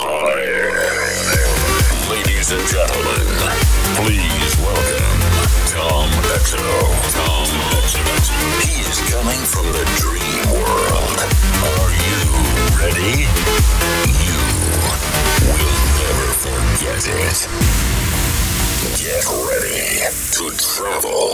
On air. Ladies and gentlemen, please welcome Tom Exo. Tom Exo. He is coming from the dream world. Are you ready? You will never forget it. Get ready to travel.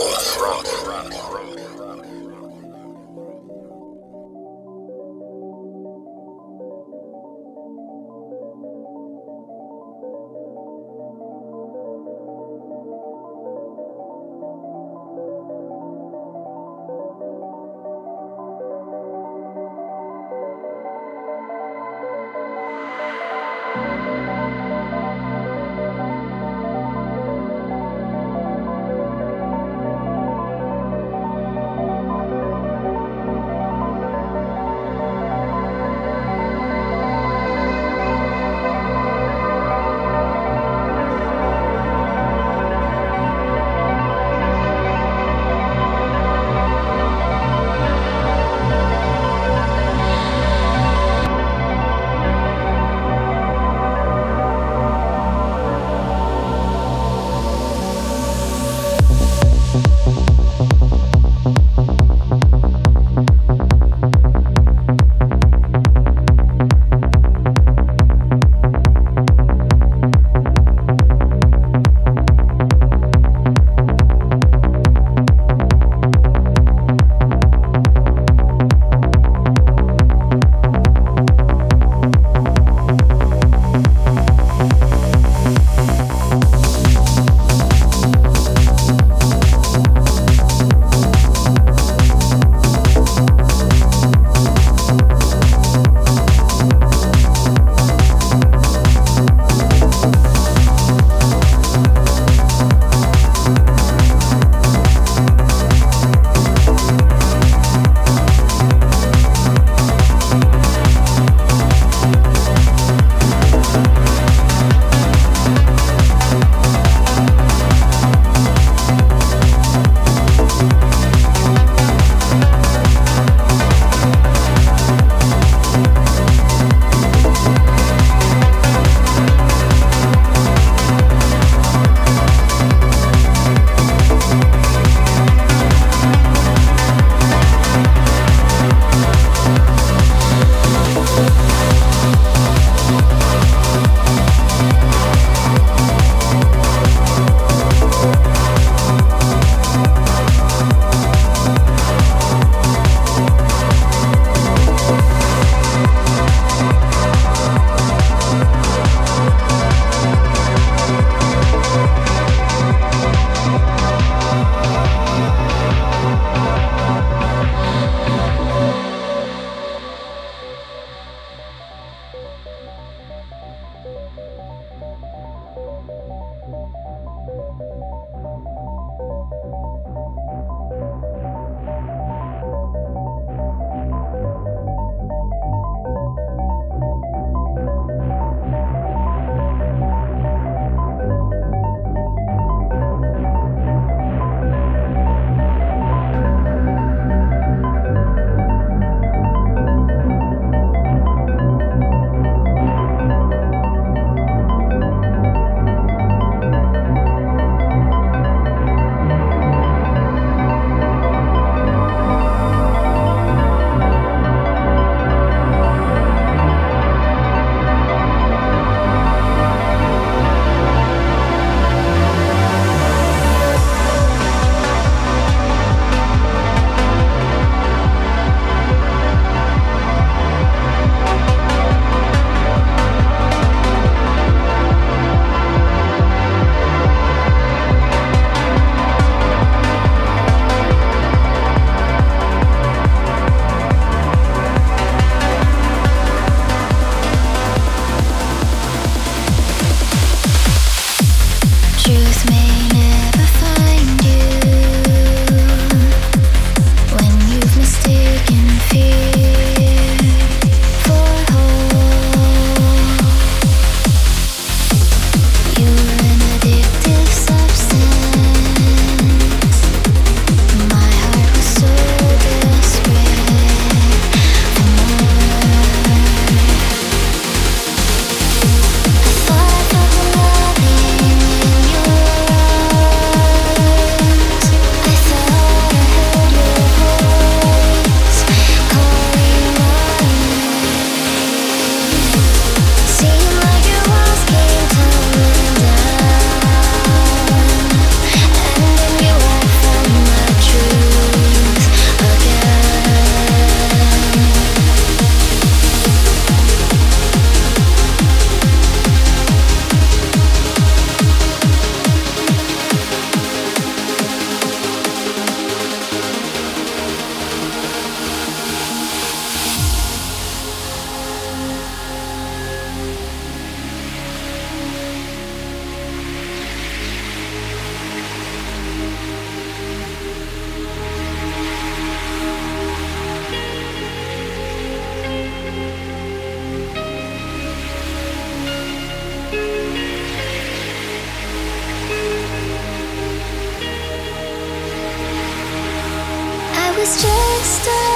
It's just a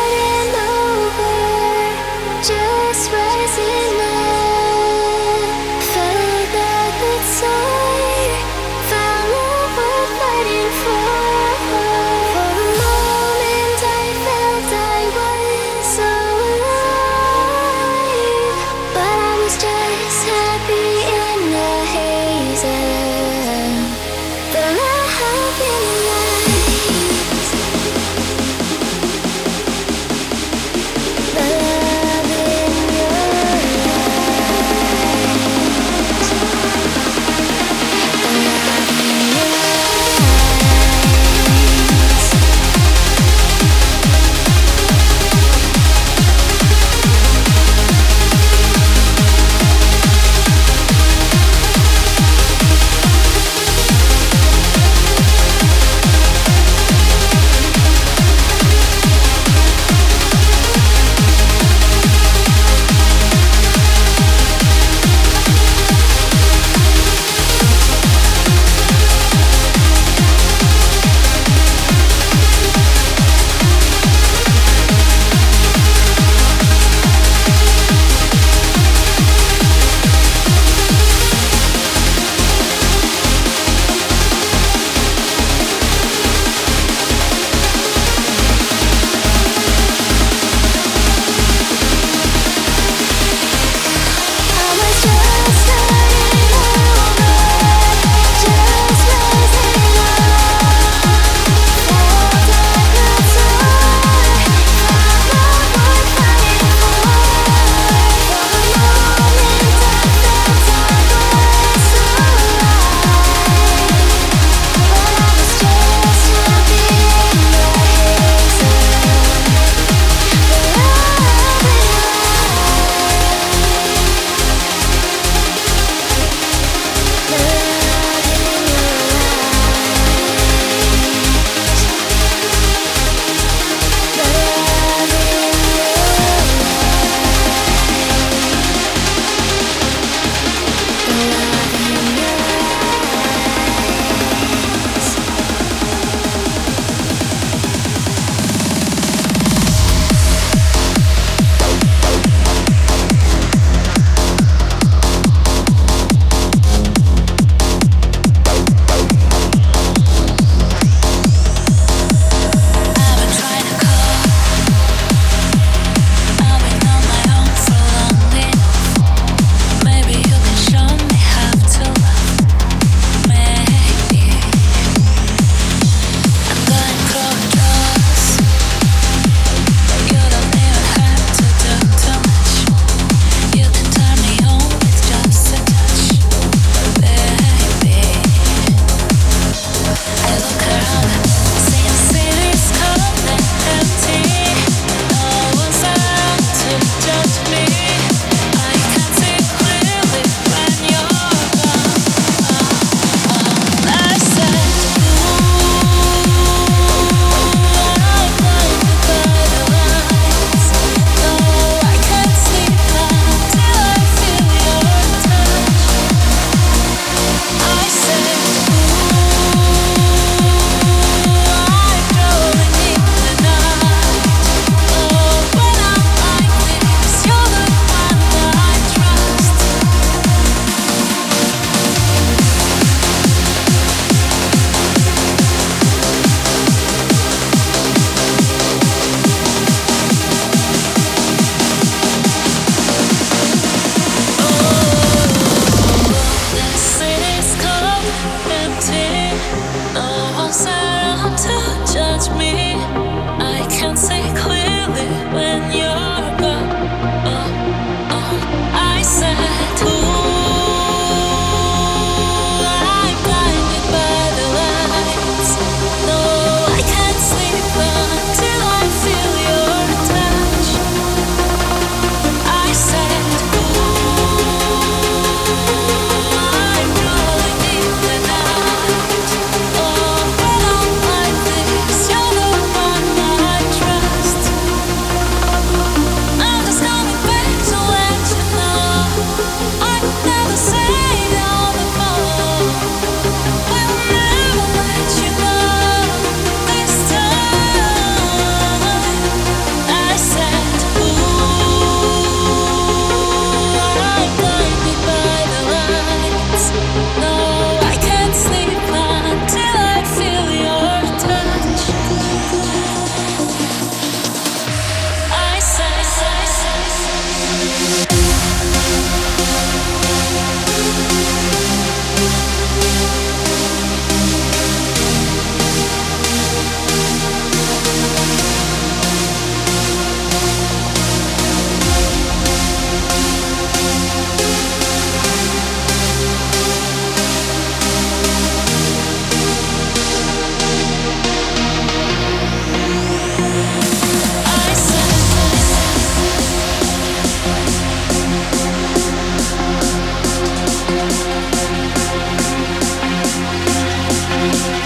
Thank